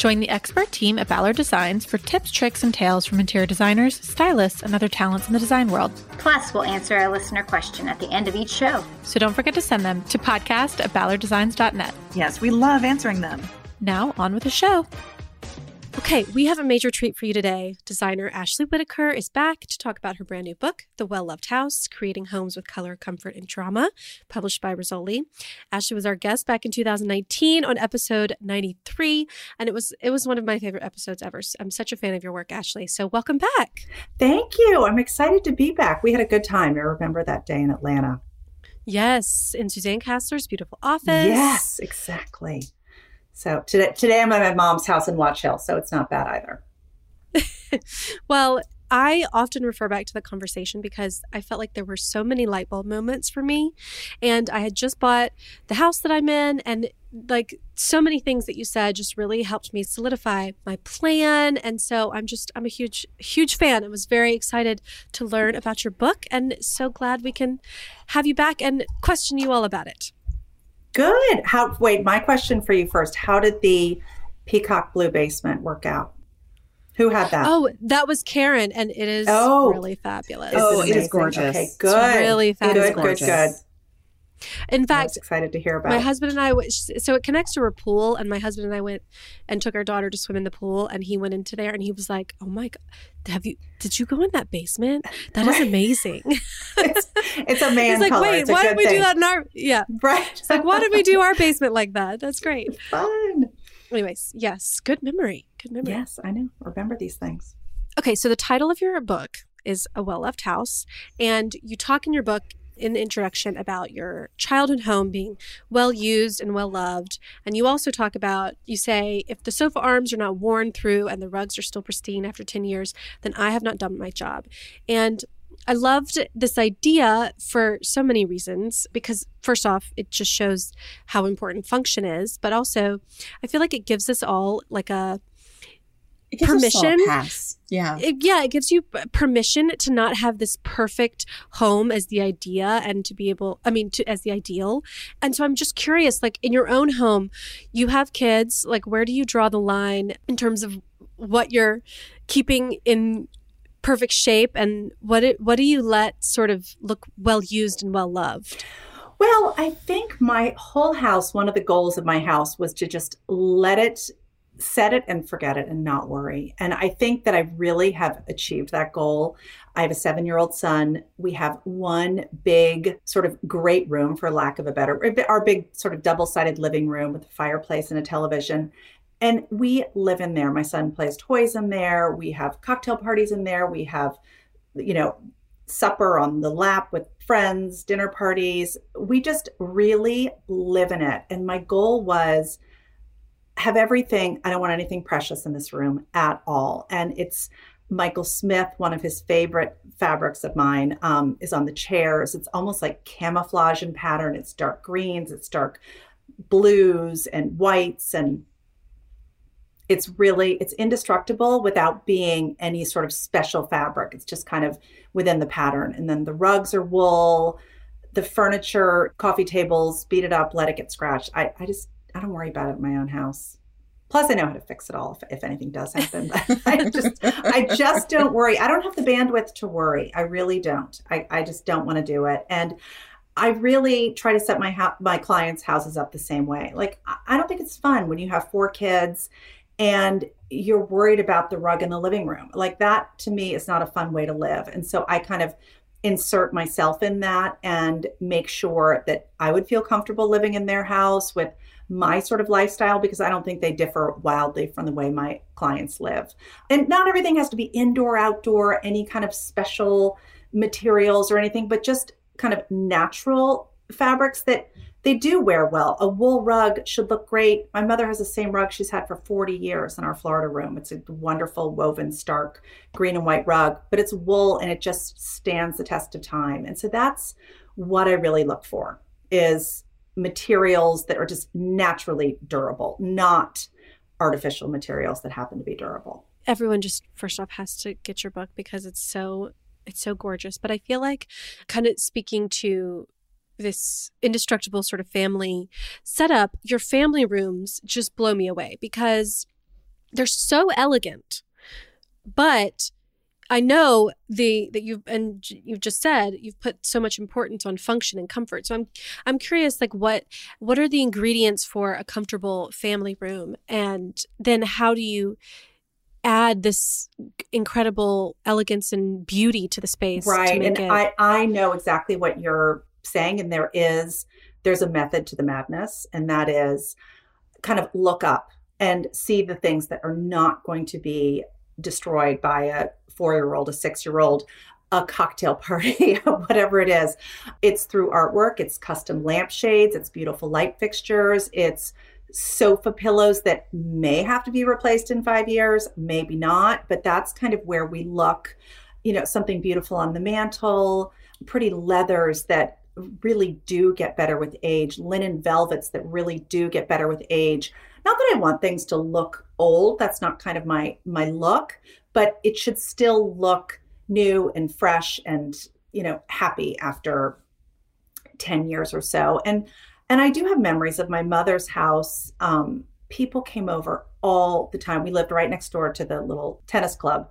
Join the expert team at Ballard Designs for tips, tricks, and tales from interior designers, stylists, and other talents in the design world. Plus, we'll answer a listener question at the end of each show. So don't forget to send them to podcast at ballarddesigns.net. Yes, we love answering them. Now, on with the show. Okay, we have a major treat for you today. Designer Ashley Whittaker is back to talk about her brand new book, The Well Loved House Creating Homes with Color, Comfort, and Drama, published by Rizzoli. Ashley was our guest back in 2019 on episode 93, and it was it was one of my favorite episodes ever. I'm such a fan of your work, Ashley. So welcome back. Thank you. I'm excited to be back. We had a good time. I remember that day in Atlanta. Yes, in Suzanne Kasler's beautiful office. Yes, exactly. So today, today I'm at my mom's house in Watch Hill, so it's not bad either. well, I often refer back to the conversation because I felt like there were so many light bulb moments for me. And I had just bought the house that I'm in, and like so many things that you said just really helped me solidify my plan. And so I'm just, I'm a huge, huge fan. I was very excited to learn about your book and so glad we can have you back and question you all about it. Good. How wait, my question for you first. How did the peacock blue basement work out? Who had that? Oh, that was Karen, and it is oh. really fabulous. Oh, it is gorgeous. Okay, good. It's really fabulous. Good, good, good. In fact, excited to hear about. My husband and I, so it connects to a pool, and my husband and I went and took our daughter to swim in the pool, and he went into there, and he was like, "Oh my god, have you? Did you go in that basement? That is amazing." it's, it's a man. He's like, color. "Wait, why did we thing. do that in our? Yeah, right." It's like, "Why did we do our basement like that? That's great, it's fun." Anyways, yes, good memory. Good memory. Yes, I know. Remember these things. Okay, so the title of your book is A Well Loved House, and you talk in your book in the introduction about your childhood home being well used and well loved. And you also talk about, you say, if the sofa arms are not worn through and the rugs are still pristine after 10 years, then I have not done my job. And I loved this idea for so many reasons because, first off, it just shows how important function is, but also I feel like it gives us all like a permission. Yeah. It, yeah, it gives you permission to not have this perfect home as the idea and to be able, I mean, to, as the ideal. And so I'm just curious, like in your own home, you have kids, like where do you draw the line in terms of what you're keeping in perfect shape and what it, what do you let sort of look well used and well loved? Well, I think my whole house, one of the goals of my house was to just let it set it and forget it and not worry. And I think that I really have achieved that goal. I have a seven year old son. We have one big, sort of great room, for lack of a better, our big, sort of double sided living room with a fireplace and a television. And we live in there. My son plays toys in there. We have cocktail parties in there. We have, you know, supper on the lap with friends, dinner parties. We just really live in it. And my goal was, have everything. I don't want anything precious in this room at all. And it's Michael Smith, one of his favorite fabrics of mine, um, is on the chairs. It's almost like camouflage in pattern. It's dark greens, it's dark blues and whites, and it's really it's indestructible without being any sort of special fabric. It's just kind of within the pattern. And then the rugs are wool, the furniture, coffee tables, beat it up, let it get scratched. I, I just I don't worry about it in my own house. Plus, I know how to fix it all if, if anything does happen. But I just, I just don't worry. I don't have the bandwidth to worry. I really don't. I, I just don't want to do it. And I really try to set my ha- my clients' houses up the same way. Like, I don't think it's fun when you have four kids and you're worried about the rug in the living room. Like that to me is not a fun way to live. And so I kind of insert myself in that and make sure that I would feel comfortable living in their house with my sort of lifestyle because I don't think they differ wildly from the way my clients live. And not everything has to be indoor, outdoor, any kind of special materials or anything, but just kind of natural fabrics that they do wear well. A wool rug should look great. My mother has the same rug she's had for 40 years in our Florida room. It's a wonderful woven stark green and white rug, but it's wool and it just stands the test of time. And so that's what I really look for is materials that are just naturally durable, not artificial materials that happen to be durable. Everyone just first off has to get your book because it's so it's so gorgeous. But I feel like kind of speaking to this indestructible sort of family setup, your family rooms just blow me away because they're so elegant. But I know the that you've and you've just said you've put so much importance on function and comfort. So I'm I'm curious like what what are the ingredients for a comfortable family room and then how do you add this incredible elegance and beauty to the space right and it... i i know exactly what you're saying and there is there's a method to the madness and that is kind of look up and see the things that are not going to be destroyed by a four year old a six year old a cocktail party, whatever it is. It's through artwork, it's custom lampshades, it's beautiful light fixtures, it's sofa pillows that may have to be replaced in five years, maybe not, but that's kind of where we look, you know, something beautiful on the mantle, pretty leathers that really do get better with age, linen velvets that really do get better with age. Not that I want things to look old, that's not kind of my my look, but it should still look new and fresh and, you know, happy after 10 years or so. And and I do have memories of my mother's house. Um, people came over all the time. We lived right next door to the little tennis club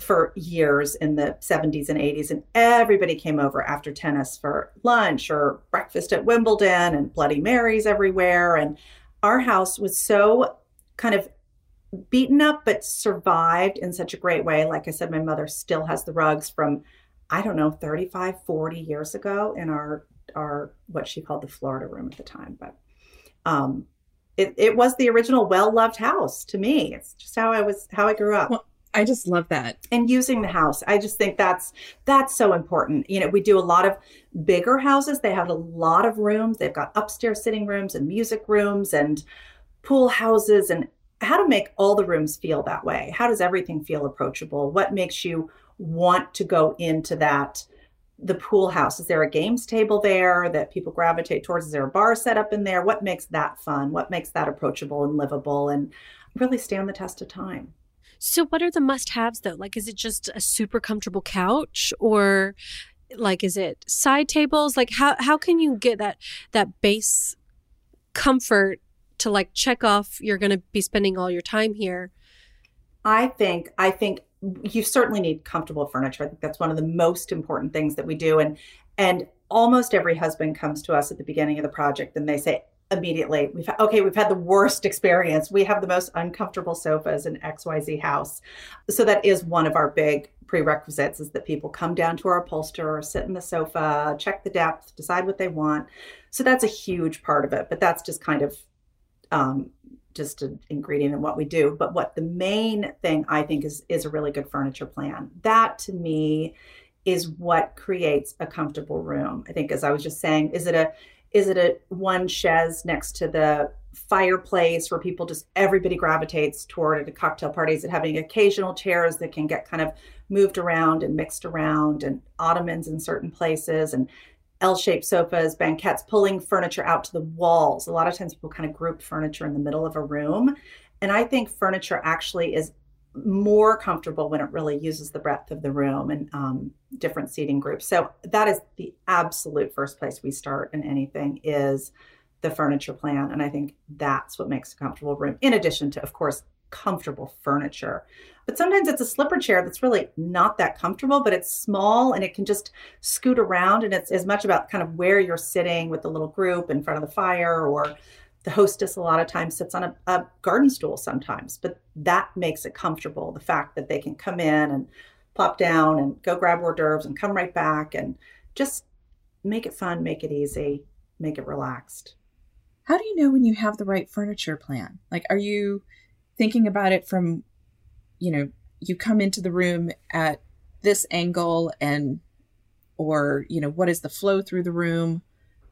for years in the 70s and 80s and everybody came over after tennis for lunch or breakfast at Wimbledon and bloody marys everywhere and our house was so kind of beaten up but survived in such a great way like I said my mother still has the rugs from I don't know 35 40 years ago in our our what she called the Florida room at the time. But um, it, it was the original well loved house to me. It's just how I was how I grew up. Well, I just love that. And using the house. I just think that's that's so important. You know, we do a lot of bigger houses. They have a lot of rooms. They've got upstairs sitting rooms and music rooms and pool houses and how to make all the rooms feel that way. How does everything feel approachable? What makes you want to go into that the pool house? Is there a games table there that people gravitate towards? Is there a bar set up in there? What makes that fun? What makes that approachable and livable and really stand the test of time? So, what are the must haves though? Like, is it just a super comfortable couch or like is it side tables like how how can you get that that base comfort to like check off you're going to be spending all your time here i think i think you certainly need comfortable furniture. I think that's one of the most important things that we do. And and almost every husband comes to us at the beginning of the project and they say immediately, we've okay, we've had the worst experience. We have the most uncomfortable sofas in XYZ house. So that is one of our big prerequisites is that people come down to our upholsterer, sit in the sofa, check the depth, decide what they want. So that's a huge part of it. But that's just kind of um, just an ingredient in what we do. But what the main thing I think is is a really good furniture plan. That to me is what creates a comfortable room. I think as I was just saying, is it a is it a one chaise next to the fireplace where people just everybody gravitates toward at a cocktail party? Is it having occasional chairs that can get kind of moved around and mixed around and ottomans in certain places and L-shaped sofas, banquettes, pulling furniture out to the walls. A lot of times people kind of group furniture in the middle of a room. And I think furniture actually is more comfortable when it really uses the breadth of the room and um, different seating groups. So that is the absolute first place we start in anything is the furniture plan. And I think that's what makes a comfortable room, in addition to, of course, comfortable furniture. But sometimes it's a slipper chair that's really not that comfortable, but it's small and it can just scoot around. And it's as much about kind of where you're sitting with the little group in front of the fire, or the hostess a lot of times sits on a, a garden stool sometimes. But that makes it comfortable. The fact that they can come in and plop down and go grab hors d'oeuvres and come right back and just make it fun, make it easy, make it relaxed. How do you know when you have the right furniture plan? Like, are you thinking about it from you know, you come into the room at this angle and or, you know, what is the flow through the room?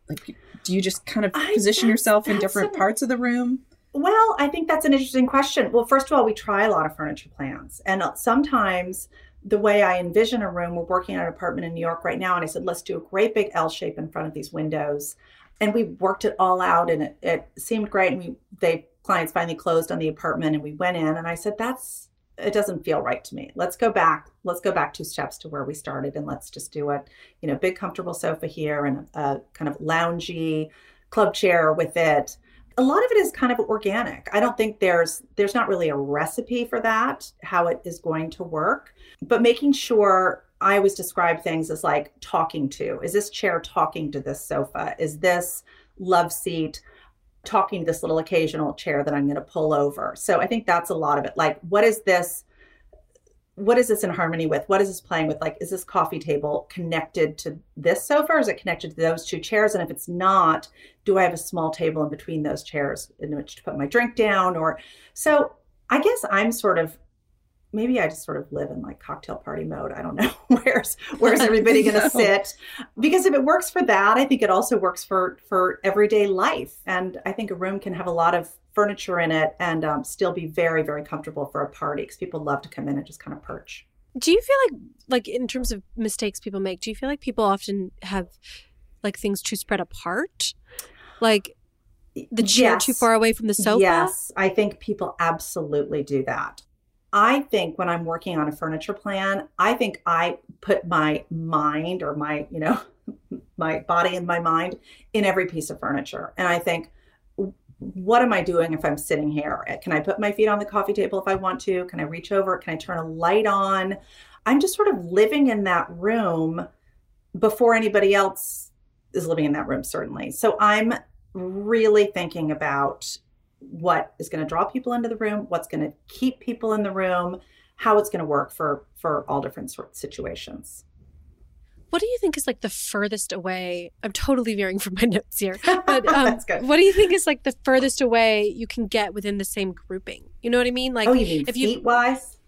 Like do you just kind of position yourself in different a, parts of the room? Well, I think that's an interesting question. Well, first of all, we try a lot of furniture plans. And uh, sometimes the way I envision a room, we're working on an apartment in New York right now, and I said, let's do a great big L shape in front of these windows. and we worked it all out and it, it seemed great and we they clients finally closed on the apartment and we went in and i said that's it doesn't feel right to me let's go back let's go back two steps to where we started and let's just do it you know big comfortable sofa here and a, a kind of loungy club chair with it a lot of it is kind of organic i don't think there's there's not really a recipe for that how it is going to work but making sure I always describe things as like talking to. Is this chair talking to this sofa? Is this love seat talking to this little occasional chair that I'm going to pull over? So I think that's a lot of it. Like, what is this? What is this in harmony with? What is this playing with? Like, is this coffee table connected to this sofa or is it connected to those two chairs? And if it's not, do I have a small table in between those chairs in which to put my drink down? Or so I guess I'm sort of maybe I just sort of live in like cocktail party mode. I don't know. where's where's everybody going to sit? Because if it works for that, I think it also works for for everyday life. And I think a room can have a lot of furniture in it and um, still be very very comfortable for a party because people love to come in and just kind of perch. Do you feel like like in terms of mistakes people make? Do you feel like people often have like things too spread apart? Like the chair yes. too far away from the sofa? Yes, I think people absolutely do that. I think when I'm working on a furniture plan, I think I put my mind or my, you know, my body and my mind in every piece of furniture. And I think, what am I doing if I'm sitting here? Eh, can I put my feet on the coffee table if I want to? Can I reach over? Can I turn a light on? I'm just sort of living in that room before anybody else is living in that room, certainly. So I'm really thinking about what is going to draw people into the room, what's going to keep people in the room, how it's going to work for for all different sort of situations. What do you think is like the furthest away? I'm totally veering from my notes here, but um, what do you think is like the furthest away you can get within the same grouping? You know what I mean? Like, oh, you mean if you wise?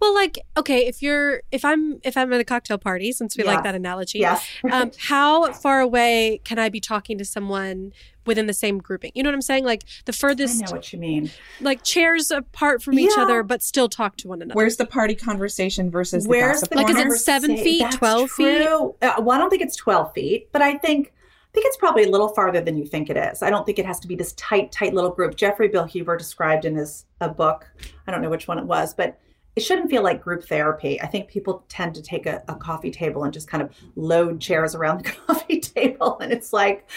Well, like okay, if you're if I'm if I'm at a cocktail party, since we yes. like that analogy, yes. um, how far away can I be talking to someone within the same grouping? You know what I'm saying? Like the furthest. I know what you mean. Like chairs apart from yeah. each other, but still talk to one another. Where's the party conversation versus where's the, the like? Is it seven feet, That's twelve true. feet? Uh, well, I don't think it's twelve feet, but I think. I think it's probably a little farther than you think it is. I don't think it has to be this tight, tight little group. Jeffrey Bilhuber described in his a book, I don't know which one it was, but it shouldn't feel like group therapy. I think people tend to take a, a, coffee table and just kind of load chairs around the coffee table. And it's like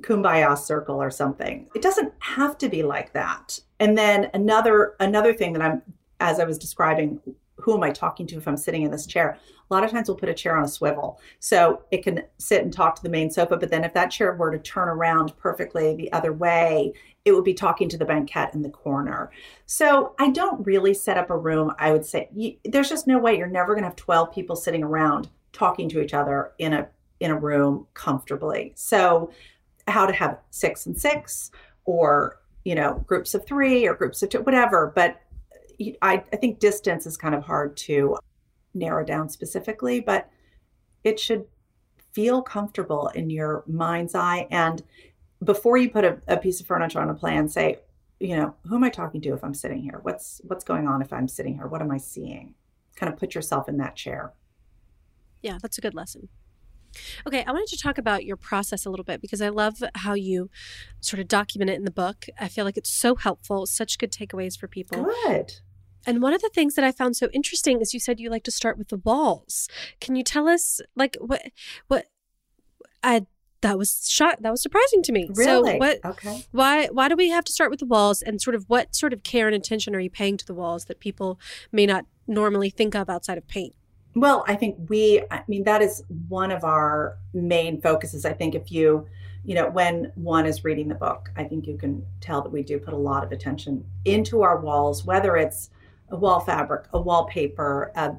kumbaya circle or something. It doesn't have to be like that. And then another another thing that I'm as I was describing who am I talking to if I'm sitting in this chair? A lot of times we'll put a chair on a swivel so it can sit and talk to the main sofa. But then if that chair were to turn around perfectly the other way, it would be talking to the banquette in the corner. So I don't really set up a room. I would say you, there's just no way you're never going to have 12 people sitting around talking to each other in a in a room comfortably. So how to have six and six or you know groups of three or groups of two, whatever. But I, I think distance is kind of hard to narrow down specifically, but it should feel comfortable in your mind's eye. And before you put a, a piece of furniture on a plan, say, you know, who am I talking to if I'm sitting here? What's what's going on if I'm sitting here? What am I seeing? Kind of put yourself in that chair. Yeah, that's a good lesson. Okay, I wanted to talk about your process a little bit because I love how you sort of document it in the book. I feel like it's so helpful, such good takeaways for people. Good. And one of the things that I found so interesting is you said you like to start with the walls. Can you tell us like what what I that was shot that was surprising to me. Really? So what okay. Why why do we have to start with the walls and sort of what sort of care and attention are you paying to the walls that people may not normally think of outside of paint? Well, I think we I mean that is one of our main focuses. I think if you you know, when one is reading the book, I think you can tell that we do put a lot of attention into our walls, whether it's a wall fabric, a wallpaper, uh,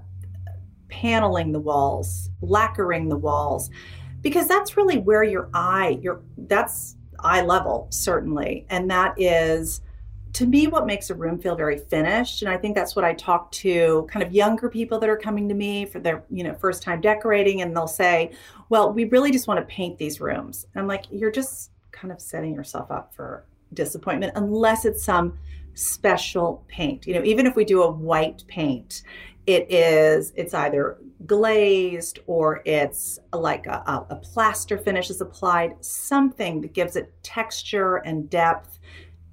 paneling the walls, lacquering the walls, because that's really where your eye, your that's eye level certainly, and that is to me what makes a room feel very finished and i think that's what i talk to kind of younger people that are coming to me for their you know first time decorating and they'll say well we really just want to paint these rooms and i'm like you're just kind of setting yourself up for disappointment unless it's some special paint. You know, even if we do a white paint, it is it's either glazed or it's like a, a, a, plaster finish is applied something that gives it texture and depth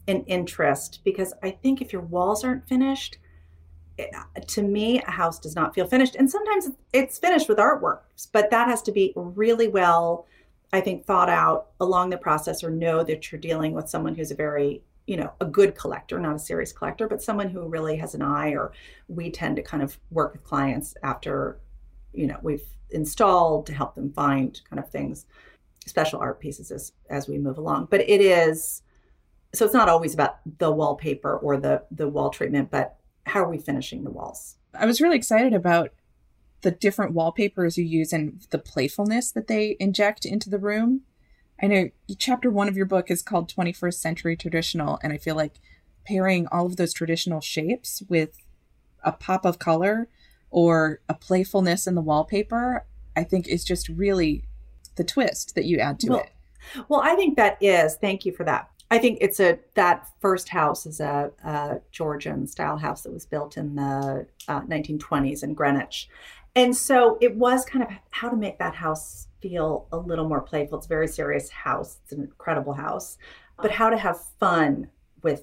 and interest because i think if your walls aren't finished it, to me a house does not feel finished. And sometimes it's finished with artwork but that has to be really well i think thought out along the process or know that you're dealing with someone who's a very you know a good collector not a serious collector but someone who really has an eye or we tend to kind of work with clients after you know we've installed to help them find kind of things special art pieces as as we move along. But it is so it's not always about the wallpaper or the the wall treatment but how are we finishing the walls i was really excited about the different wallpapers you use and the playfulness that they inject into the room I know chapter one of your book is called 21st Century Traditional, and I feel like pairing all of those traditional shapes with a pop of color or a playfulness in the wallpaper, I think is just really the twist that you add to well, it. Well, I think that is. Thank you for that. I think it's a that first house is a, a Georgian style house that was built in the uh, 1920s in Greenwich, and so it was kind of how to make that house feel a little more playful. It's a very serious house. It's an incredible house. But how to have fun with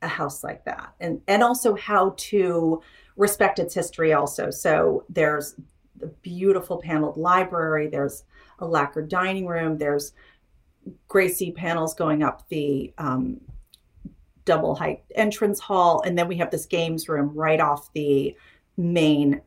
a house like that and and also how to respect its history also. So there's the beautiful paneled library, there's a lacquered dining room, there's Gracie panels going up the um, double height entrance hall, and then we have this games room right off the main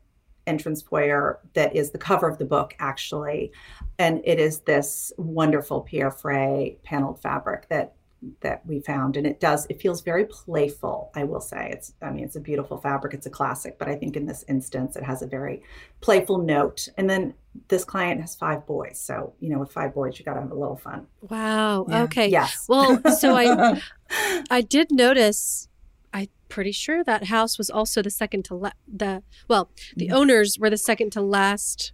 entrance foyer that is the cover of the book actually. And it is this wonderful Pierre Frey paneled fabric that that we found and it does it feels very playful i will say. It's i mean it's a beautiful fabric it's a classic but i think in this instance it has a very playful note. And then this client has five boys so you know with five boys you got to have a little fun. Wow yeah. okay. Yes. Well so i i did notice I'm pretty sure that house was also the second to la- the well, the mm-hmm. owners were the second to last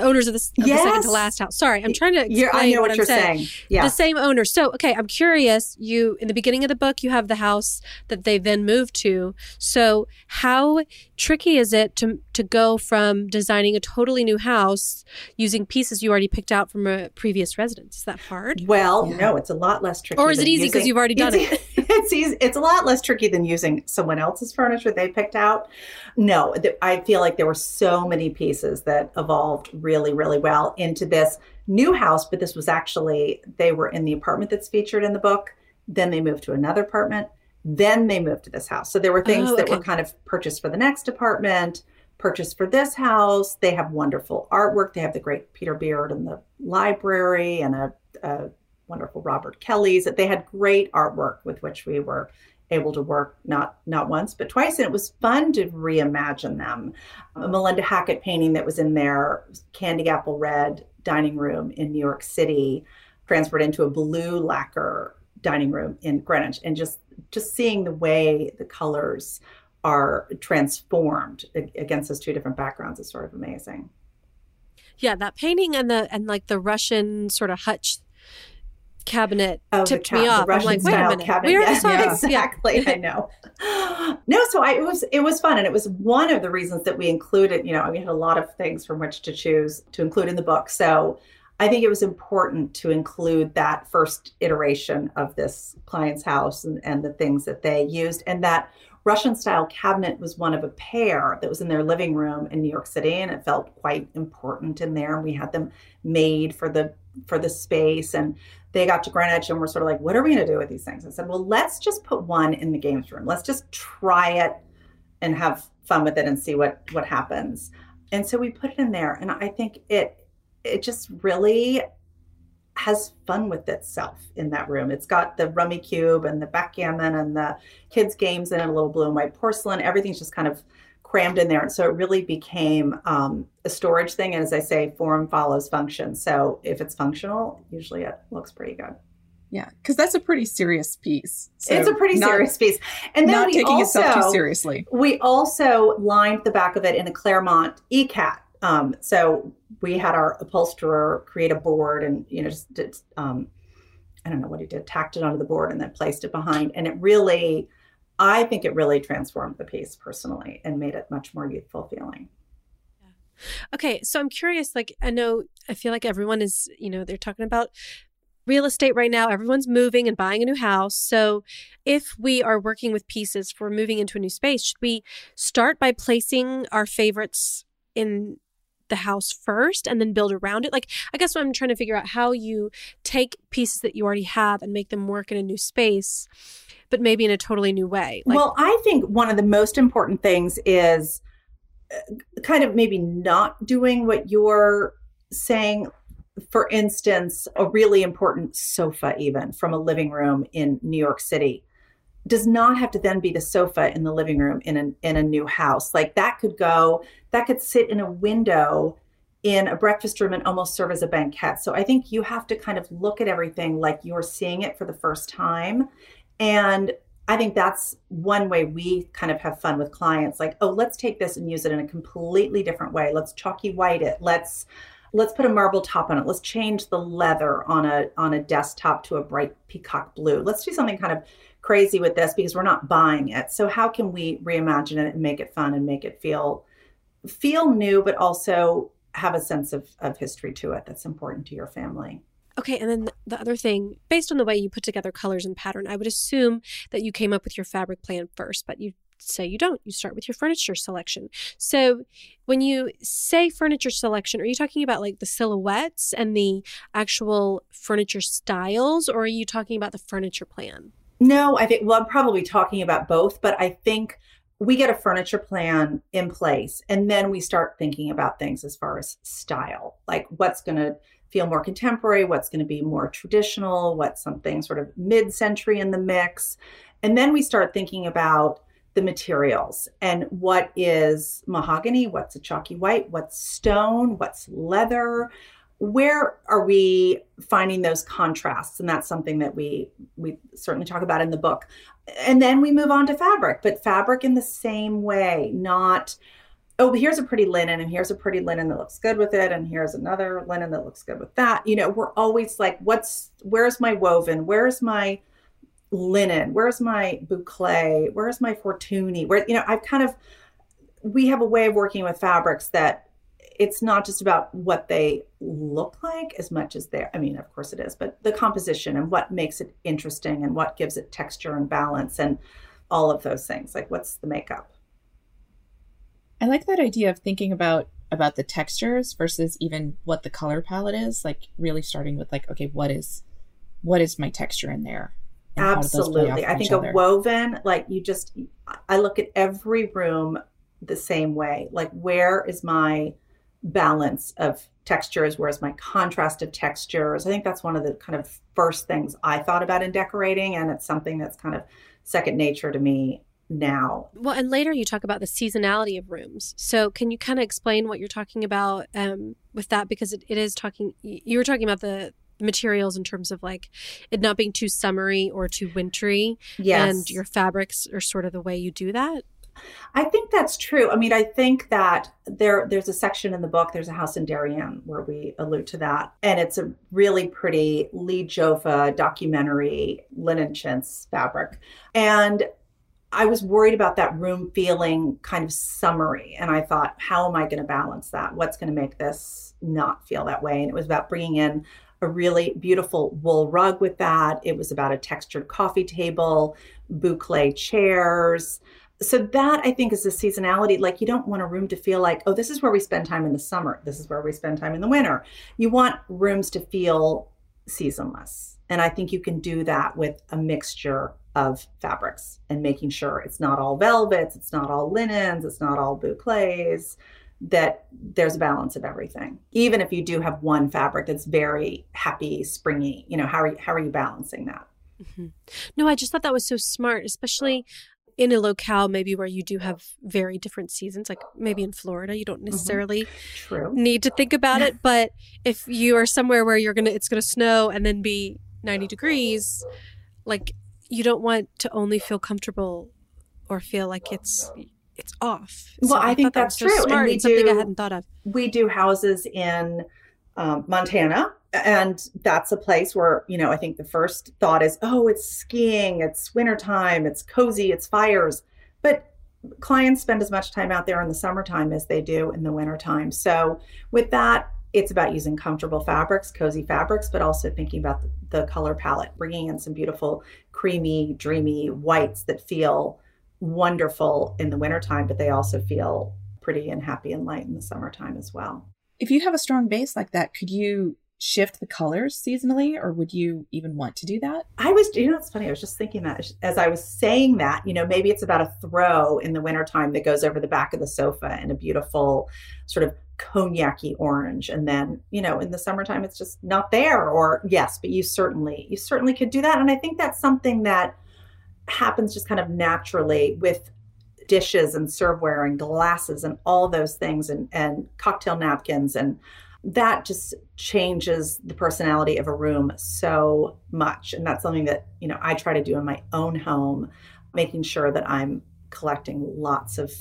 the owners of the, of yes. the second to last house. Sorry, I'm trying to explain you're, I know what, what you're saying. saying. Yeah. The same owner. So, okay, I'm curious. You in the beginning of the book, you have the house that they then moved to. So, how tricky is it to to go from designing a totally new house using pieces you already picked out from a previous residence? Is that hard? Well, yeah. no, it's a lot less tricky. Or is it easy because you've already done it? it's easy. It's a lot less tricky than using someone else's furniture they picked out. No, I feel like there were so many pieces that evolved really, really really well into this new house. But this was actually they were in the apartment that's featured in the book. Then they moved to another apartment. Then they moved to this house. So there were things oh, okay. that were kind of purchased for the next apartment, purchased for this house. They have wonderful artwork. They have the great Peter Beard in the library and a, a wonderful Robert Kelly's. They had great artwork with which we were able to work not not once but twice. And it was fun to reimagine them. A melinda hackett painting that was in their candy apple red dining room in new york city transferred into a blue lacquer dining room in greenwich. And just just seeing the way the colors are transformed against those two different backgrounds is sort of amazing. Yeah that painting and the and like the russian sort of hutch cabinet oh, tipped me off. I'm like, wait a minute, cabinet. we already yeah, saw yeah, this. Exactly, I know. No, so I, it was it was fun, and it was one of the reasons that we included. You know, we had a lot of things from which to choose to include in the book. So I think it was important to include that first iteration of this client's house and, and the things that they used, and that Russian style cabinet was one of a pair that was in their living room in New York City, and it felt quite important in there. And we had them made for the for the space, and they got to Greenwich and we're sort of like, what are we going to do with these things? I said, well, let's just put one in the games room. Let's just try it and have fun with it and see what what happens. And so we put it in there, and I think it it just really has fun with itself in that room. It's got the Rummikub and the backgammon and the kids' games it, a little blue and white porcelain. Everything's just kind of crammed in there. And so it really became um, a storage thing. And as I say, form follows function. So if it's functional, usually it looks pretty good. Yeah, because that's a pretty serious piece. So it's a pretty not, serious piece, and then not taking also, itself too seriously. We also lined the back of it in a Claremont ikat. Um, so we had our upholsterer create a board, and you know, just did, um, I don't know what he did, tacked it onto the board, and then placed it behind, and it really I think it really transformed the piece personally and made it much more youthful feeling. Okay, so I'm curious. Like, I know, I feel like everyone is, you know, they're talking about real estate right now. Everyone's moving and buying a new house. So, if we are working with pieces for moving into a new space, should we start by placing our favorites in the house first and then build around it? Like, I guess I'm trying to figure out how you take pieces that you already have and make them work in a new space, but maybe in a totally new way. Like, well, I think one of the most important things is uh, kind of maybe not doing what you're saying for instance, a really important sofa, even from a living room in New York City, does not have to then be the sofa in the living room in a, in a new house. Like that could go, that could sit in a window in a breakfast room and almost serve as a banquette. So I think you have to kind of look at everything like you're seeing it for the first time. And I think that's one way we kind of have fun with clients like, oh, let's take this and use it in a completely different way. Let's chalky white it. Let's let's put a marble top on it let's change the leather on a on a desktop to a bright peacock blue let's do something kind of crazy with this because we're not buying it so how can we reimagine it and make it fun and make it feel feel new but also have a sense of of history to it that's important to your family Okay, and then the other thing, based on the way you put together colors and pattern, I would assume that you came up with your fabric plan first, but you say you don't. You start with your furniture selection. So when you say furniture selection, are you talking about like the silhouettes and the actual furniture styles, or are you talking about the furniture plan? No, I think, well, I'm probably talking about both, but I think we get a furniture plan in place and then we start thinking about things as far as style, like what's going to feel more contemporary, what's going to be more traditional, what's something sort of mid century in the mix. And then we start thinking about the materials and what is mahogany, what's a chalky white, what's stone, what's leather. Where are we finding those contrasts? And that's something that we we certainly talk about in the book. And then we move on to fabric, but fabric in the same way, not oh, here's a pretty linen and here's a pretty linen that looks good with it and here's another linen that looks good with that. You know, we're always like what's where's my woven? Where's my linen? Where's my boucle? Where's my fortuny? Where you know, I've kind of we have a way of working with fabrics that it's not just about what they look like as much as they're i mean of course it is but the composition and what makes it interesting and what gives it texture and balance and all of those things like what's the makeup i like that idea of thinking about about the textures versus even what the color palette is like really starting with like okay what is what is my texture in there Absolutely. I think a woven, like you just, I look at every room the same way. Like, where is my balance of textures? Where's my contrast of textures? I think that's one of the kind of first things I thought about in decorating. And it's something that's kind of second nature to me now. Well, and later you talk about the seasonality of rooms. So, can you kind of explain what you're talking about um, with that? Because it, it is talking, you were talking about the materials in terms of like it not being too summery or too wintry. Yes. And your fabrics are sort of the way you do that. I think that's true. I mean, I think that there there's a section in the book, there's a house in Darien where we allude to that. And it's a really pretty Lee Jofa documentary linen chintz fabric. And I was worried about that room feeling kind of summery. And I thought, how am I going to balance that? What's going to make this not feel that way? And it was about bringing in a really beautiful wool rug with that. It was about a textured coffee table, boucle chairs. So that I think is the seasonality. Like you don't want a room to feel like, oh, this is where we spend time in the summer. This is where we spend time in the winter. You want rooms to feel seasonless. And I think you can do that with a mixture of fabrics and making sure it's not all velvets, it's not all linens, it's not all boucles, that there's a balance of everything. Even if you do have one fabric that's very happy, springy, you know, how are you, how are you balancing that? Mm-hmm. No, I just thought that was so smart, especially in a locale maybe where you do have very different seasons like maybe in Florida you don't mm-hmm. necessarily mm-hmm. need to think about it but if you are somewhere where you're to it's going to snow and then be 90 degrees like you don't want to only feel comfortable or feel like it's it's off. Well, so I, I think that's that true. smart. and we do, something I hadn't thought of. We do houses in um, Montana. And that's a place where, you know, I think the first thought is, oh, it's skiing, it's wintertime, it's cozy, it's fires. But clients spend as much time out there in the summertime as they do in the wintertime. So, with that, it's about using comfortable fabrics, cozy fabrics, but also thinking about the, the color palette, bringing in some beautiful, creamy, dreamy whites that feel wonderful in the wintertime, but they also feel pretty and happy and light in the summertime as well. If you have a strong base like that, could you shift the colors seasonally or would you even want to do that? I was, you know, it's funny. I was just thinking that as I was saying that, you know, maybe it's about a throw in the wintertime that goes over the back of the sofa in a beautiful sort of cognac orange. And then, you know, in the summertime, it's just not there. Or yes, but you certainly, you certainly could do that. And I think that's something that happens just kind of naturally with dishes and serveware and glasses and all those things and, and cocktail napkins. And that just changes the personality of a room so much. And that's something that you know i try to do in my own home making sure that i'm collecting lots of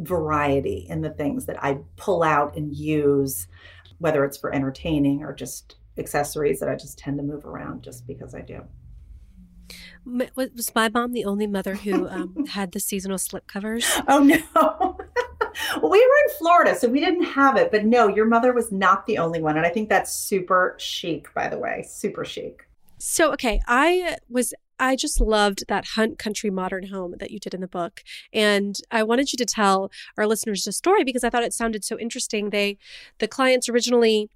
variety in the things that i pull out and use whether it's for entertaining or just accessories that i just tend to move around just because i do was my mom the only mother who um, had the seasonal slip covers? Oh no. well, we were in Florida, so we didn't have it. But no, your mother was not the only one, and I think that's super chic. By the way, super chic. So okay, I was I just loved that Hunt Country Modern Home that you did in the book. And I wanted you to tell our listeners a story because I thought it sounded so interesting. They the clients originally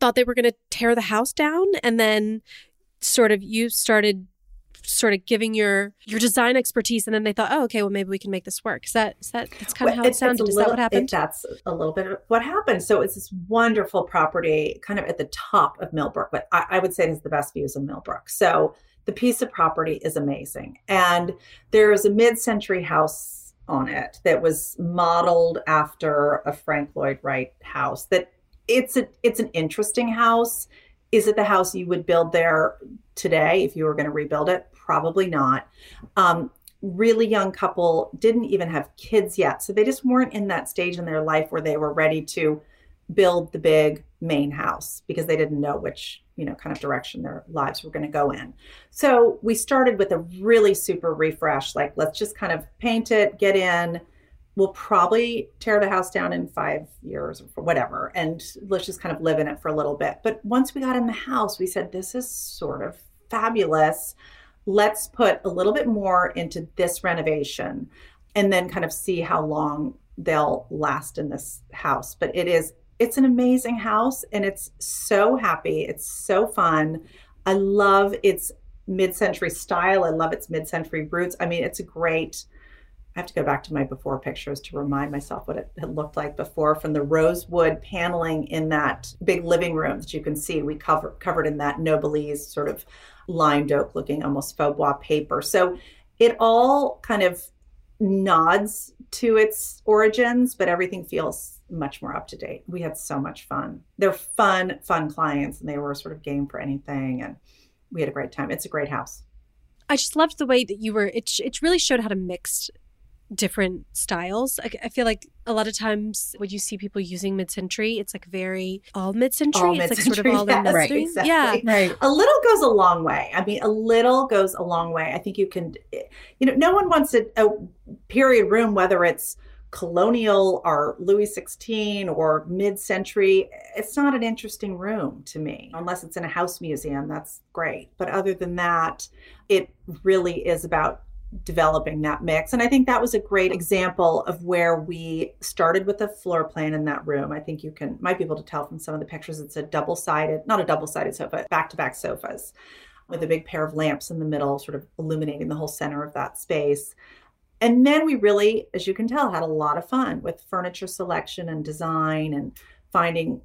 thought they were going to tear the house down and then sort of you started sort of giving your your design expertise and then they thought oh okay well maybe we can make this work. Is that is that that's kind of how it, it sounded? is that what happened? it, that's a little bit of what happened. So it's this wonderful property kind of at the top of millbrook but i, I would say it has the best views of millbrook. So the piece of property is amazing. And there is a mid-century house on it that was modeled after a frank lloyd wright house that it's a it's an interesting house. Is it the house you would build there today if you were going to rebuild it? Probably not. Um, really young couple didn't even have kids yet. So they just weren't in that stage in their life where they were ready to build the big main house because they didn't know which, you know, kind of direction their lives were going to go in. So we started with a really super refresh, like let's just kind of paint it, get in, we'll probably tear the house down in five years or whatever and let's just kind of live in it for a little bit but once we got in the house we said this is sort of fabulous let's put a little bit more into this renovation and then kind of see how long they'll last in this house. But it is it's an amazing house and it's so happy. It's so fun. I love its mid-century style. I love its mid-century roots. I mean it's a great I have to go back to my before pictures to remind myself what it had looked like before from the rosewood paneling in that big living room that you can see. We cover, covered in that Noblesse sort of lined oak looking almost faux bois paper. So it all kind of nods to its origins, but everything feels much more up to date. We had so much fun. They're fun, fun clients, and they were sort of game for anything. And we had a great time. It's a great house. I just loved the way that you were. It it really showed how to mix different styles. I, I, feel like a lot of times when you see people using mid-century, it's like very all mid-century. All it's mid-century, like sort of all yes, in nothing. Right, exactly. Yeah, right. A little goes a long way. I mean, a little goes a long way. I think you can, you know, no one wants a, a period room, whether it's colonial or Louis XVI or mid-century. It's not an interesting room to me, unless it's in a house museum. That's great. But other than that, it really is about developing that mix. And I think that was a great example of where we started with a floor plan in that room. I think you can might be able to tell from some of the pictures it's a double-sided, not a double-sided sofa, back-to-back sofas with a big pair of lamps in the middle, sort of illuminating the whole center of that space. And then we really, as you can tell, had a lot of fun with furniture selection and design and finding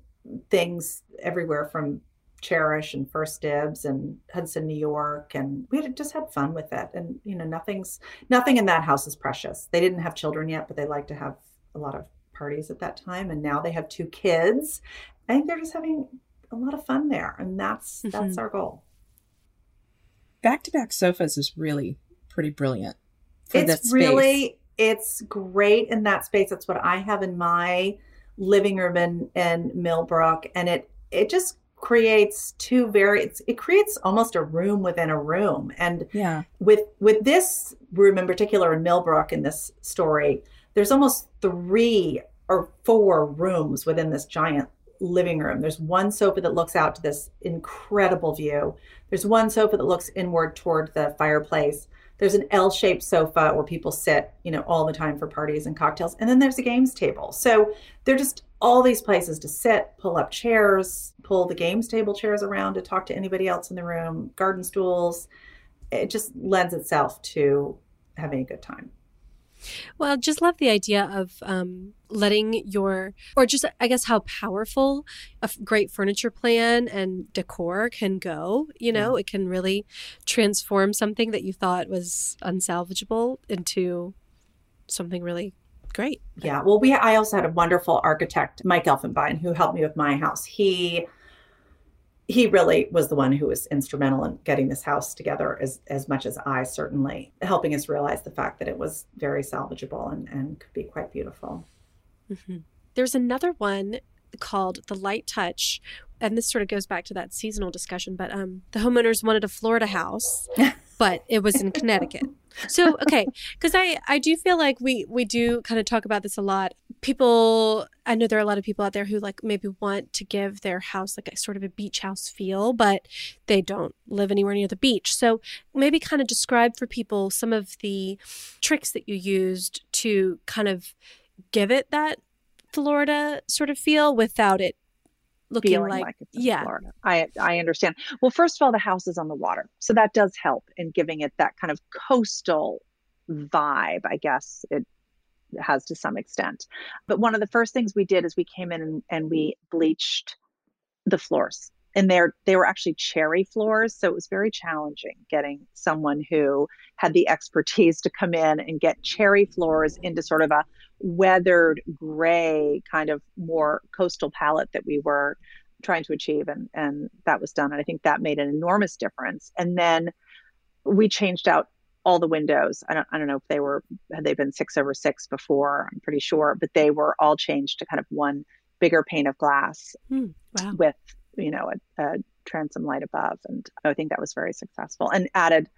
things everywhere from Chairish and First Dibs and Hudson, New York, and we had just had fun with it. And you know, nothing's nothing in that house is precious. They didn't have children yet, but they like to have a lot of parties at that time. And now they have two kids. I think they're just having a lot of fun there, and that's mm-hmm. that's our goal. Back to back sofas is really pretty brilliant. it's really it's great in that space. That's what I have in my living room in, in Millbrook, and it it just creates two very it creates almost a room within a room. And yeah. with with this room in particular in millbrook in this story there's almost three or four rooms within this giant living room. There's one sofa that looks out to this incredible view. There's one sofa that looks inward toward the fireplace. There's an L-shaped sofa where people sit, you know, all the time for parties and cocktails. And then there's a games table. So they're just all these places to sit, pull up chairs, pull the games table chairs around to talk to anybody else in the room, garden stools. It just lends itself to having a good time. Well, just love the idea of um, letting your, or just, I guess, how powerful a great furniture plan and decor can go. You know, yeah. it can really transform something that you thought was unsalvageable into something really great. Yeah. Well, we, I also had a wonderful architect, Mike Elfenbein, who helped me with my house. He, he really was the one who was instrumental in getting this house together as as much as I certainly helping us realize the fact that it was very salvageable and, and could be quite beautiful. Mm-hmm. There's another one called the light touch and this sort of goes back to that seasonal discussion but um, the homeowners wanted a florida house but it was in connecticut. So okay because i i do feel like we we do kind of talk about this a lot. People i know there are a lot of people out there who like maybe want to give their house like a sort of a beach house feel but they don't live anywhere near the beach. So maybe kind of describe for people some of the tricks that you used to kind of give it that Florida sort of feel without it looking feeling like, like it's yeah. Florida. I I understand. Well, first of all, the house is on the water, so that does help in giving it that kind of coastal vibe. I guess it has to some extent. But one of the first things we did is we came in and, and we bleached the floors and they're they were actually cherry floors so it was very challenging getting someone who had the expertise to come in and get cherry floors into sort of a weathered gray kind of more coastal palette that we were trying to achieve and and that was done and i think that made an enormous difference and then we changed out all the windows i don't, I don't know if they were had they been six over six before i'm pretty sure but they were all changed to kind of one bigger pane of glass mm, wow. with you know, a, a transom light above. And I think that was very successful and added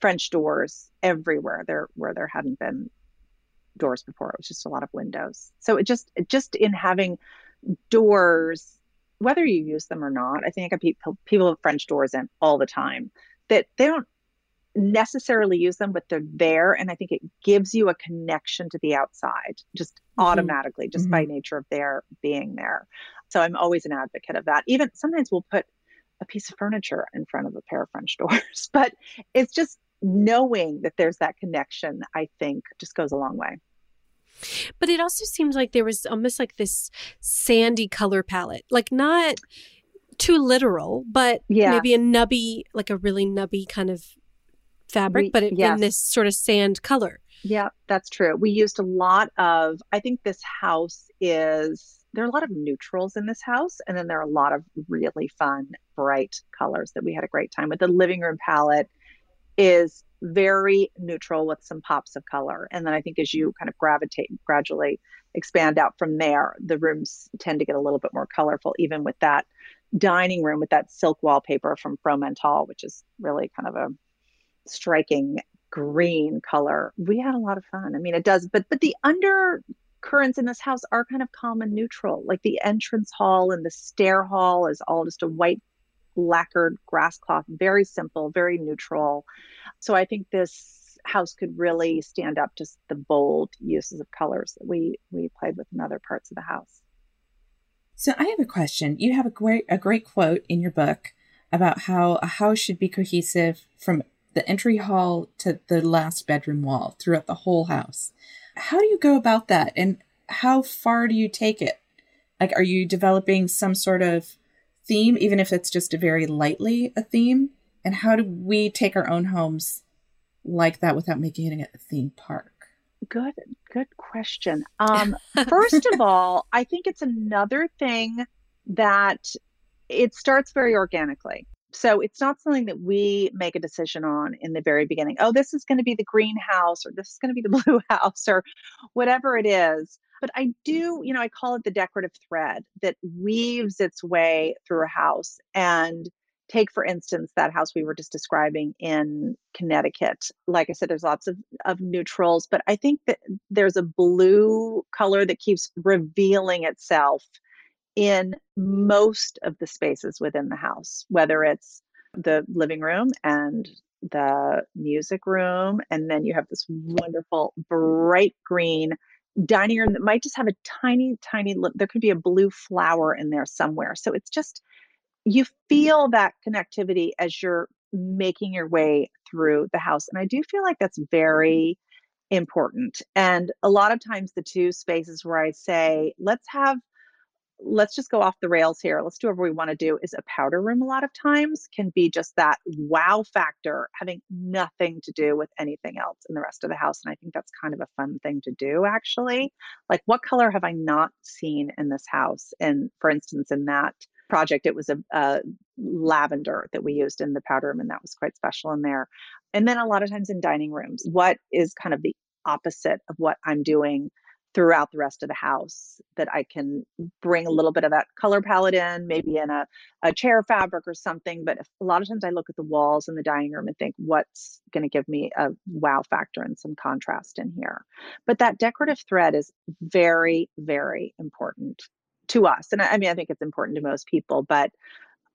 French doors everywhere there where there hadn't been doors before. It was just a lot of windows. So it just just in having doors, whether you use them or not, I think I people people have French doors in all the time that they don't necessarily use them, but they're there. And I think it gives you a connection to the outside just. Automatically, just mm-hmm. by nature of their being there. So I'm always an advocate of that. Even sometimes we'll put a piece of furniture in front of a pair of French doors, but it's just knowing that there's that connection, I think just goes a long way. But it also seems like there was almost like this sandy color palette, like not too literal, but yeah. maybe a nubby, like a really nubby kind of fabric, we, but it, yes. in this sort of sand color. Yeah, that's true. We used a lot of, I think this house is, there are a lot of neutrals in this house. And then there are a lot of really fun, bright colors that we had a great time with. The living room palette is very neutral with some pops of color. And then I think as you kind of gravitate, gradually expand out from there, the rooms tend to get a little bit more colorful, even with that dining room with that silk wallpaper from Fromental, which is really kind of a striking green color. We had a lot of fun. I mean, it does, but but the undercurrents in this house are kind of calm and neutral. Like the entrance hall and the stair hall is all just a white lacquered grass cloth, very simple, very neutral. So I think this house could really stand up to the bold uses of colors that we we played with in other parts of the house. So I have a question. You have a great a great quote in your book about how a house should be cohesive from the entry hall to the last bedroom wall throughout the whole house. How do you go about that and how far do you take it? Like, are you developing some sort of theme, even if it's just a very lightly a theme? And how do we take our own homes like that without making it a theme park? Good, good question. Um, first of all, I think it's another thing that it starts very organically so it's not something that we make a decision on in the very beginning. Oh, this is going to be the greenhouse or this is going to be the blue house or whatever it is. but I do, you know, I call it the decorative thread that weaves its way through a house. And take, for instance, that house we were just describing in Connecticut. Like I said, there's lots of, of neutrals, but I think that there's a blue color that keeps revealing itself in most of the spaces within the house, whether it's the living room and the music room. And then you have this wonderful bright green dining room that might just have a tiny, tiny, there could be a blue flower in there somewhere. So it's just, you feel that connectivity as you're making your way through the house. And I do feel like that's very important. And a lot of times, the two spaces where I say, let's have let's just go off the rails here. Let's do whatever we want to do is a powder room a lot of times can be just that wow factor having nothing to do with anything else in the rest of the house. And I think that's kind of a fun thing to do actually. Like what color have I not seen in this house? And for instance, in that project, it was a, a lavender that we used in the powder room and that was quite special in there. And then a lot of times in dining rooms, what is kind of the opposite of what I'm doing throughout the rest of the house that I can bring a little bit of that color palette in, maybe in a, a chair fabric or something. But if, a lot of times I look at the walls in the dining room and think, what's going to give me a wow factor and some contrast in here? But that decorative thread is very, very important to us. And I, I mean, I think it's important to most people, but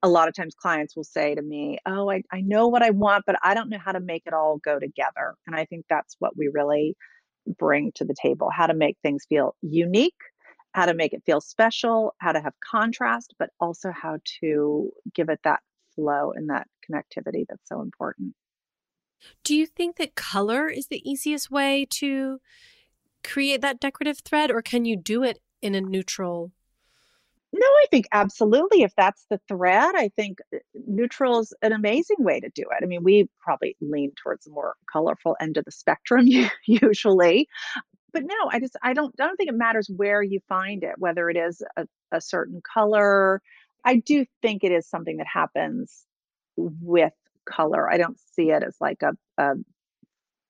a lot of times clients will say to me, Oh, I, I know what I want, but I don't know how to make it all go together. And I think that's what we really bring to the table how to make things feel unique how to make it feel special how to have contrast but also how to give it that flow and that connectivity that's so important. Do you think that color is the easiest way to create that decorative thread or can you do it in a neutral no, I think absolutely. If that's the thread, I think uh, neutral is an amazing way to do it. I mean, we probably lean towards the more colorful end of the spectrum usually. But no, I just I don't I don't think it matters where you find it, whether it is a, a certain color. I do think it is something that happens with color. I don't see it as like a, a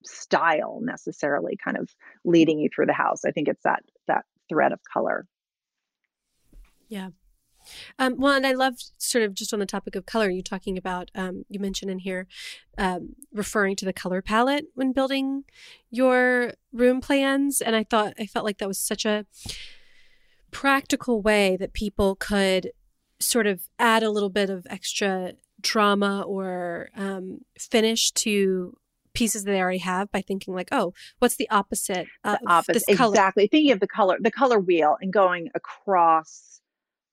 style necessarily kind of leading you through the house. I think it's that that thread of color. Yeah. Um, well, and I love sort of just on the topic of color, you talking about, um, you mentioned in here, um, referring to the color palette when building your room plans. And I thought, I felt like that was such a practical way that people could sort of add a little bit of extra drama or um, finish to pieces that they already have by thinking like, oh, what's the opposite? Of the opposite, exactly. Thinking of the color, the color wheel, and going across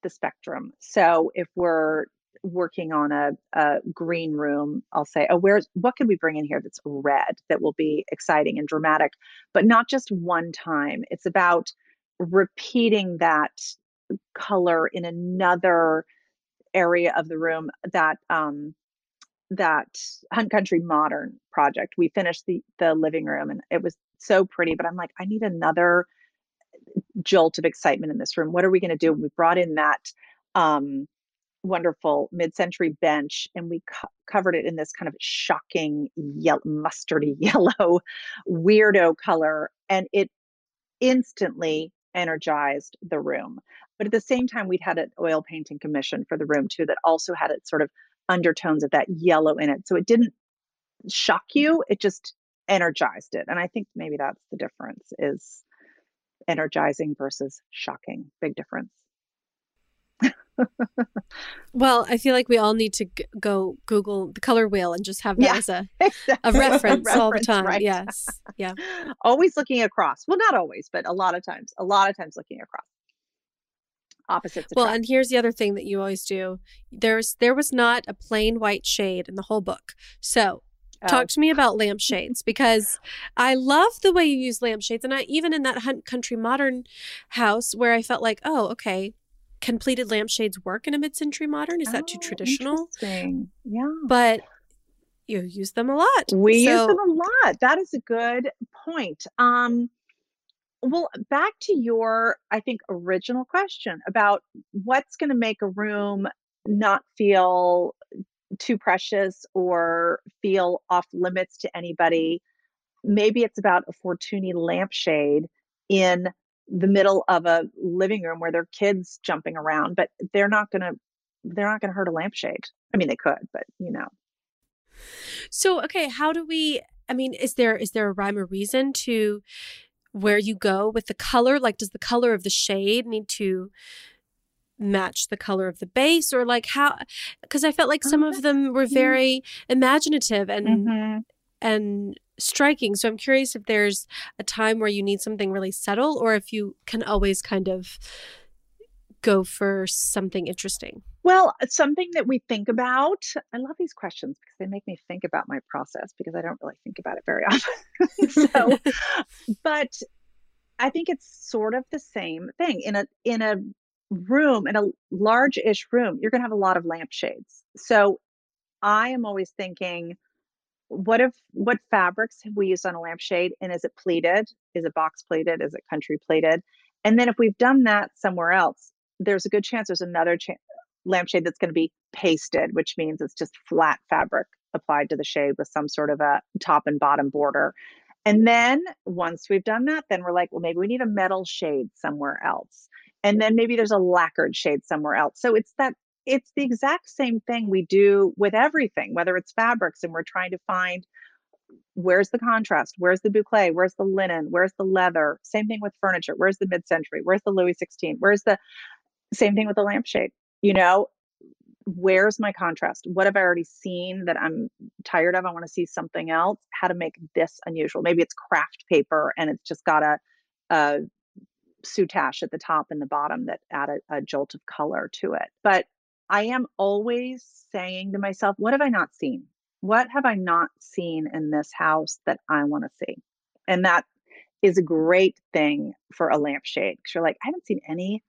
the spectrum. So if we're working on a, a green room, I'll say, oh, where's what can we bring in here that's red that will be exciting and dramatic, but not just one time. It's about repeating that color in another area of the room that um that hunt country modern project we finished the the living room and it was so pretty but i'm like i need another jolt of excitement in this room. What are we going to do? We brought in that um, wonderful mid-century bench and we co- covered it in this kind of shocking yellow, mustardy yellow weirdo color and it instantly energized the room but at the same time we'd had an oil painting commission for the room too that also had its sort of undertones of that yellow in it so it didn't shock you it just energized it and i think maybe that's the difference is energizing versus shocking. Big difference. well, I feel like we all need to g- go Google the color wheel and just have that yeah, as a, exactly. a, reference a, reference all the time. Right. Yes. Yeah. always looking across. Well, not always, but a lot of times, a lot of times looking across. Opposites. Well, and here's the other thing that you always do. There's there was not a plain white shade in the whole book. So Talk to me about lampshades because I love the way you use lampshades. And I even in that Hunt Country Modern house where I felt like, oh, okay, can pleated lampshades work in a mid century modern? Is that too oh, traditional? Yeah. But you use them a lot. We so- use them a lot. That is a good point. Um well, back to your, I think, original question about what's going to make a room not feel too precious or feel off limits to anybody. Maybe it's about a Fortuny lampshade in the middle of a living room where there are kids jumping around, but they're not going to they're not going to hurt a lampshade. I mean, they could, but you know. So, okay, how do we I mean, is there is there a rhyme or reason to where you go with the color? Like does the color of the shade need to match the color of the base or like how because I felt like some of them were very imaginative and Mm-hmm. and striking. So I'm curious if there's a time where you need something really subtle or if you can always kind of go for something interesting. Well, something that we think about. I love these questions because they make me think about my process because I don't really think about it very often. so, but I think it's sort of the same thing in a in a room in a large-ish room. You're going to have a lot of lampshades. So, I am always thinking what if what fabrics have we used on a lampshade and is it pleated is it box pleated is it country pleated and then if we've done that somewhere else there's a good chance there's another cha- lampshade that's going to be pasted which means it's just flat fabric applied to the shade with some sort of a top and bottom border and then once we've done that then we're like well maybe we need a metal shade somewhere else and then maybe there's a lacquered shade somewhere else so it's that it's the exact same thing we do with everything, whether it's fabrics and we're trying to find where's the contrast, where's the boucle, where's the linen, where's the leather. Same thing with furniture. Where's the mid-century? Where's the Louis XVI? Where's the same thing with the lampshade? You know, where's my contrast? What have I already seen that I'm tired of? I want to see something else. How to make this unusual? Maybe it's craft paper and it's just got a, a soutache at the top and the bottom that add a, a jolt of color to it. But I am always saying to myself, what have I not seen? What have I not seen in this house that I want to see? And that is a great thing for a lampshade because you're like, I haven't seen any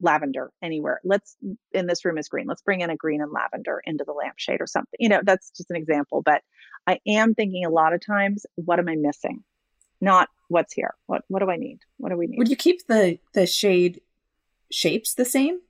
lavender anywhere. Let's, in this room is green. Let's bring in a green and lavender into the lampshade or something. You know, that's just an example. But I am thinking a lot of times, what am I missing? Not what's here. What what do I need? What do we need? Would you keep the the shade shapes the same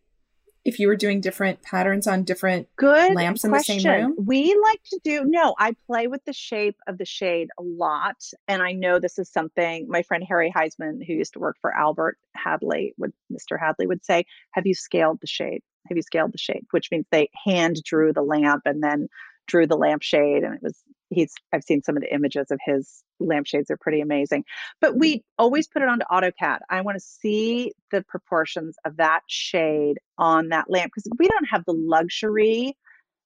if you were doing different patterns on different Good lamps in question. the same room? We like to do no, I play with the shape of the shade a lot. And I know this is something my friend Harry Heissmann, who used to work for Albert Hadley, would Mr. Hadley would say, Have you scaled the shade? Have you scaled the shade? Which means they hand drew the lamp and then drew the lampshade. And it was he's I've seen some of the images of his lampshades are pretty amazing. But we always put it onto AutoCAD. I want to see the proportions of that shade on that lamp because we don't have the luxury,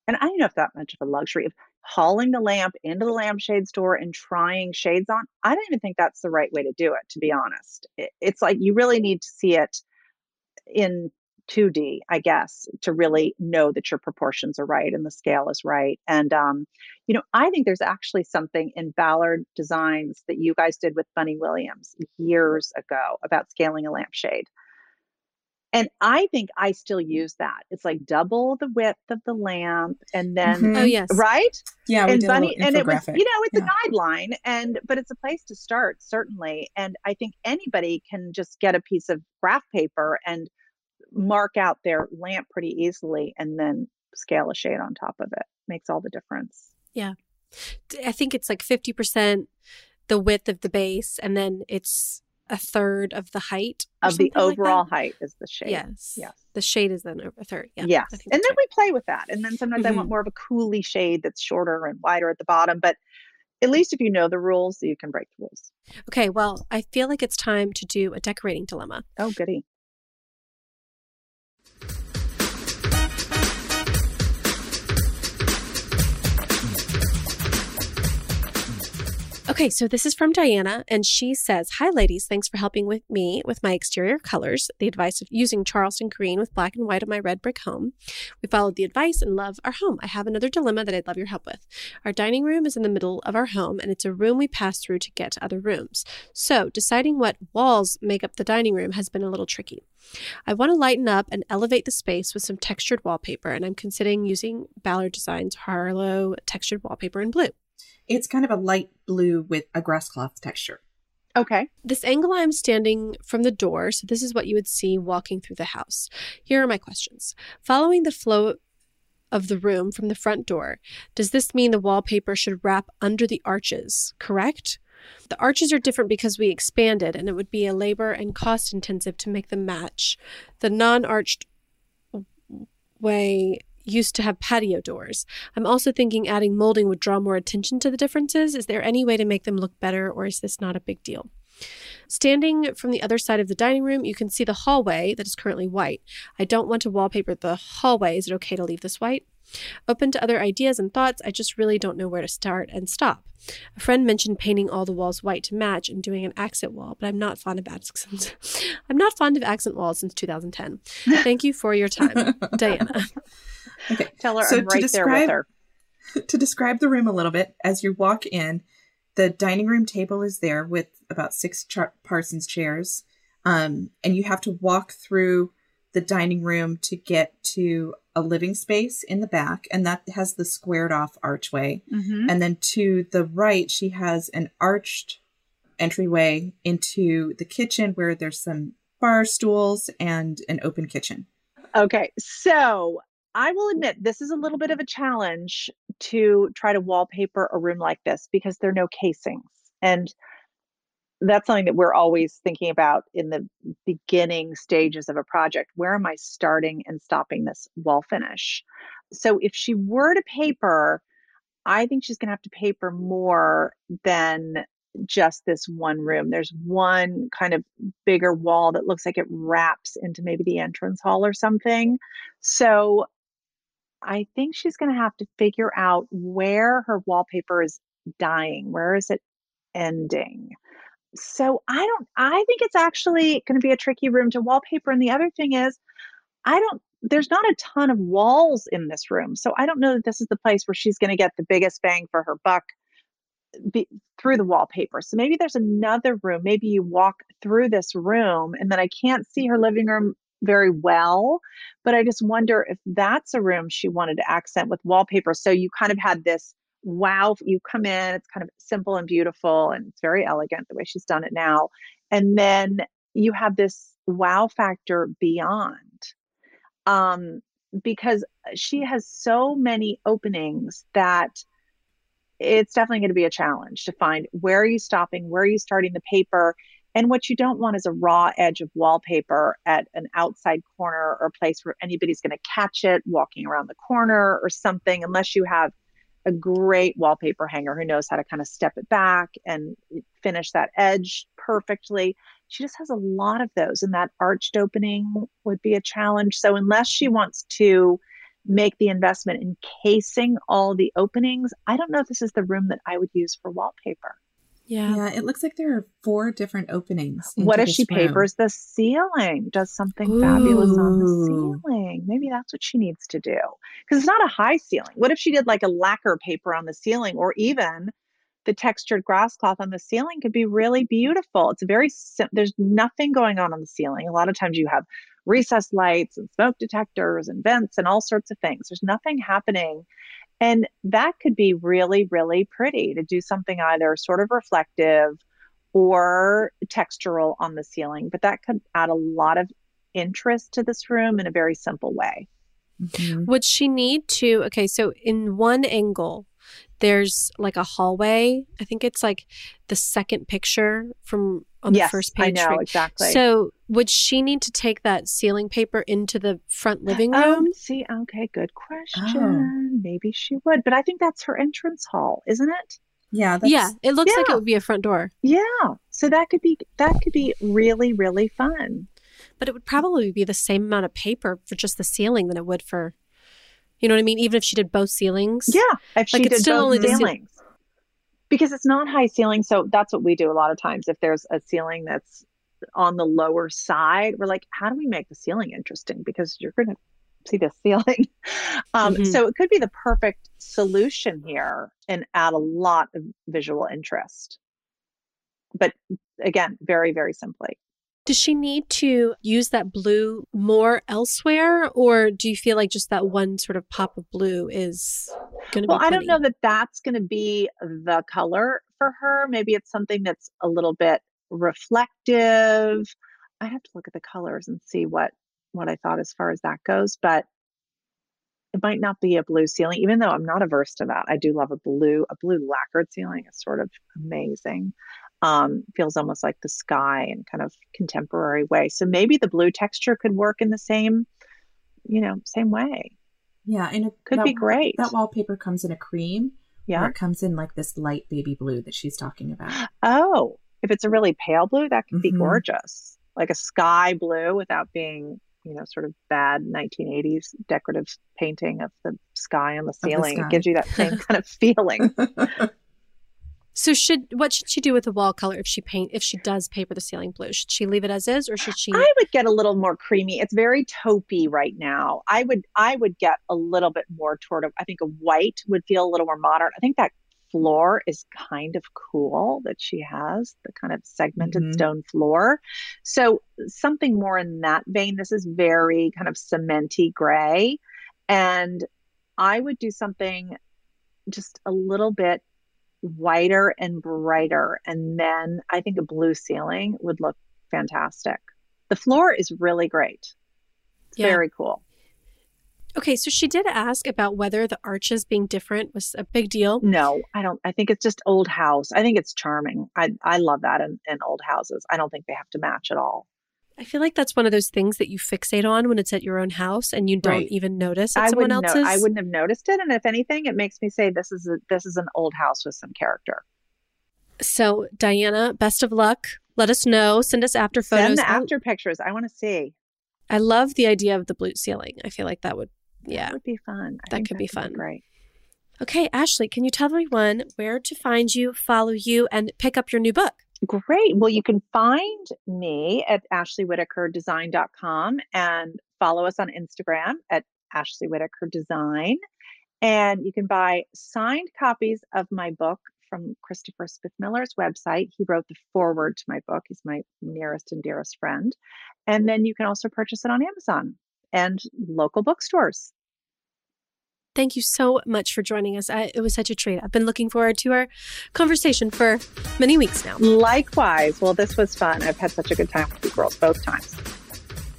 and I don't know if that much of a luxury of hauling the lamp into the lampshade store and trying shades on. I don't even think that's the right way to do it, to be honest. It's like you really need to see it in 2D, I guess, to really know that your proportions are right and the scale is right. And, um, you know, I think there's actually something in Ballard Designs that you guys did with Bunny Williams years ago about scaling a lampshade. And I think I still use that. It's like double the width of the lamp and then, Mhm. Oh yes. right? Yeah, we and did Bunny, a and it was, you know, it's Yeah. a guideline, and but it's a place to start certainly. And I think anybody can just get a piece of graph paper and mark out their lamp pretty easily, and then scale a shade on top of it. Makes all the difference. Yeah. I think it's like 50% the width of the base and then it's a third of the height Of the something like overall height is the shade. Yes. Yes. The shade is then a third. Yeah. yes. And then we play with that. And then sometimes I want Mhm. more of a coolie shade that's shorter and wider at the bottom. But at least if you know the rules, you can break the rules. Okay. Well, I feel like it's time to do a decorating dilemma. Oh, goody. Okay, so this is from Diana, and she says, Hi, ladies. Thanks for helping with me with my exterior colors. The advice of using Charleston green with black and white on my red brick home. We followed the advice and love our home. I have another dilemma that I'd love your help with. Our dining room is in the middle of our home, and it's a room we pass through to get to other rooms. So, deciding what walls make up the dining room has been a little tricky. I want to lighten up and elevate the space with some textured wallpaper, and I'm considering using Ballard Designs Harlow textured wallpaper in blue. It's kind of a light blue with a grass cloth texture. Okay. This angle I'm standing from the door, so this is what you would see walking through the house. Here are my questions. Following the flow of the room from the front door, does this mean the wallpaper should wrap under the arches, correct? The arches are different because we expanded, and it would be a labor and cost intensive to make them match. The non arched way used to have patio doors. I'm also thinking adding molding would draw more attention to the differences. Is there any way to make them look better, or is this not a big deal? Standing from the other side of the dining room, you can see the hallway that is currently white. I don't want to wallpaper the hallway. Is it okay to leave this white? Open to other ideas and thoughts, I just really don't know where to start and stop. A friend mentioned painting all the walls white to match and doing an accent wall, but I'm not fond of accents. I'm not fond of accent walls since 2010. Thank you for your time, Diana. Okay, tell her so I'm right describe, there with her. To describe the room a little bit, as you walk in, the dining room table is there with about six char- Parsons chairs, um, and you have to walk through the dining room to get to a living space in the back, and that has the squared off archway. Mm-hmm. And then to the right, she has an arched entryway into the kitchen where there's some bar stools and an open kitchen. Okay, so I will admit this is a little bit of a challenge to try to wallpaper a room like this because there are no casings. And that's something that we're always thinking about in the beginning stages of a project. Where am I starting and stopping this wall finish? So if she were to paper, I think she's going to have to paper more than just this one room. There's one kind of bigger wall that looks like it wraps into maybe the entrance hall or something. So I think she's going to have to figure out where her wallpaper is dying. Where is it ending? so I don't, I think it's actually going to be a tricky room to wallpaper. And the other thing is, I don't, there's not a ton of walls in this room. So I don't know that this is the place where she's going to get the biggest bang for her buck be, through the wallpaper. So maybe there's another room. Maybe you walk through this room and then I can't see her living room very well, but I just wonder if that's a room she wanted to accent with wallpaper. So you kind of had this wow, you come in, it's kind of simple and beautiful and it's very elegant the way she's done it now. And then you have this wow factor beyond. Um, because she has so many openings that it's definitely going to be a challenge to find where are you stopping, where are you starting the paper, and what you don't want is a raw edge of wallpaper at an outside corner or place where anybody's going to catch it walking around the corner or something, unless you have a great wallpaper hanger who knows how to kind of step it back and finish that edge perfectly. She just has a lot of those, and that arched opening would be a challenge. So, unless she wants to make the investment in casing all the openings, I don't know if this is the room that I would use for wallpaper. Yeah. Yeah, it looks like there are four different openings. What if she room. papers the ceiling? Does something Ooh. fabulous on the ceiling? Maybe that's what she needs to do. Because it's not a high ceiling. What if she did like a lacquer paper on the ceiling or even the textured grass cloth on the ceiling could be really beautiful. It's very sim- there's nothing going on on the ceiling. A lot of times you have recessed lights and smoke detectors and vents and all sorts of things. There's nothing happening and that could be really, really pretty to do something either sort of reflective or textural on the ceiling. But that could add a lot of interest to this room in a very simple way. Mm-hmm. Would she need to? Okay, so in one angle, there's like a hallway. I think it's like the second picture from on yes, the first page. I know exactly. So would she need to take that ceiling paper into the front living room? Um, see, okay, good question. Oh. Maybe she would, but I think that's her entrance hall, isn't it? Yeah, yeah. It looks yeah. like it would be a front door. Yeah, so that could be that could be really really fun. But it would probably be the same amount of paper for just the ceiling than it would for you know what I mean? Even if she did both ceilings. Yeah. If like she did still both only ceilings. Because it's not high ceiling. So that's what we do a lot of times. If there's a ceiling that's on the lower side, we're like, how do we make the ceiling interesting? Because you're going to see the ceiling. Um, mm-hmm. So it could be the perfect solution here and add a lot of visual interest. But again, very, very simply. Does she need to use that blue more elsewhere, or do you feel like just that one sort of pop of blue is to well? I don't know that that's going to be the color for her. Maybe it's something that's a little bit reflective. I have to look at the colors and see what what I thought as far as that goes, but it might not be a blue ceiling, even though I'm not averse to that. I do love a blue, a blue lacquered ceiling is sort of amazing. Um, feels almost like the sky in kind of contemporary way. So maybe the blue texture could work in the same, you know, same way. Yeah, and it could that, be great. That wallpaper comes in a cream. Yeah, it comes in like this light baby blue that she's talking about. Oh, if it's a really pale blue, that could Mm-hmm. be gorgeous. Like a sky blue without being, you know, sort of bad 1980s decorative painting of the sky on the the ceiling. sky. It gives you that same kind of feeling. So should what should she do with the wall color if she paint if she does paper the ceiling blue? Should she leave it as is or should she I would get a little more creamy. It's very taupey right now. I would I would get a little bit more toward a, I think a white would feel a little more modern. I think that floor is kind of cool that she has, the kind of segmented Mhm. stone floor. So something more in that vein. This is very kind of cementy gray. And I would do something just a little bit whiter and brighter. And then I think a blue ceiling would look fantastic. The floor is really great. It's Yeah. very cool. Okay, so she did ask about whether the arches being different was a big deal. No, I don't. I think it's just old house. I think it's charming. I, I love that in, in old houses. I don't think they have to match at all. I feel like that's one of those things that you fixate on when it's at your own house and you don't Right. even notice at I someone else's. know, I wouldn't have noticed it. And if anything, it makes me say this is a, this is an old house with some character. So, Diana, best of luck. Let us know. Send us after photos. Send the I- after pictures. I want to see. I love the idea of the blue ceiling. I feel like that would, yeah. That would be fun. I That could be fun. great. Okay, Ashley, can you tell everyone where to find you, follow you, and pick up your new book? Great. Well, you can find me at ashleywhittakerdesign.com and follow us on Instagram at Ashley Whittaker Design. And you can buy signed copies of my book from Christopher Spitzmiller's website. He wrote the foreword to my book. He's my nearest and dearest friend. And then you can also purchase it on Amazon and local bookstores. Thank you so much for joining us. I, it was such a treat. I've been looking forward to our conversation for many weeks now. Likewise. Well, this was fun. I've had such a good time with you girls both times.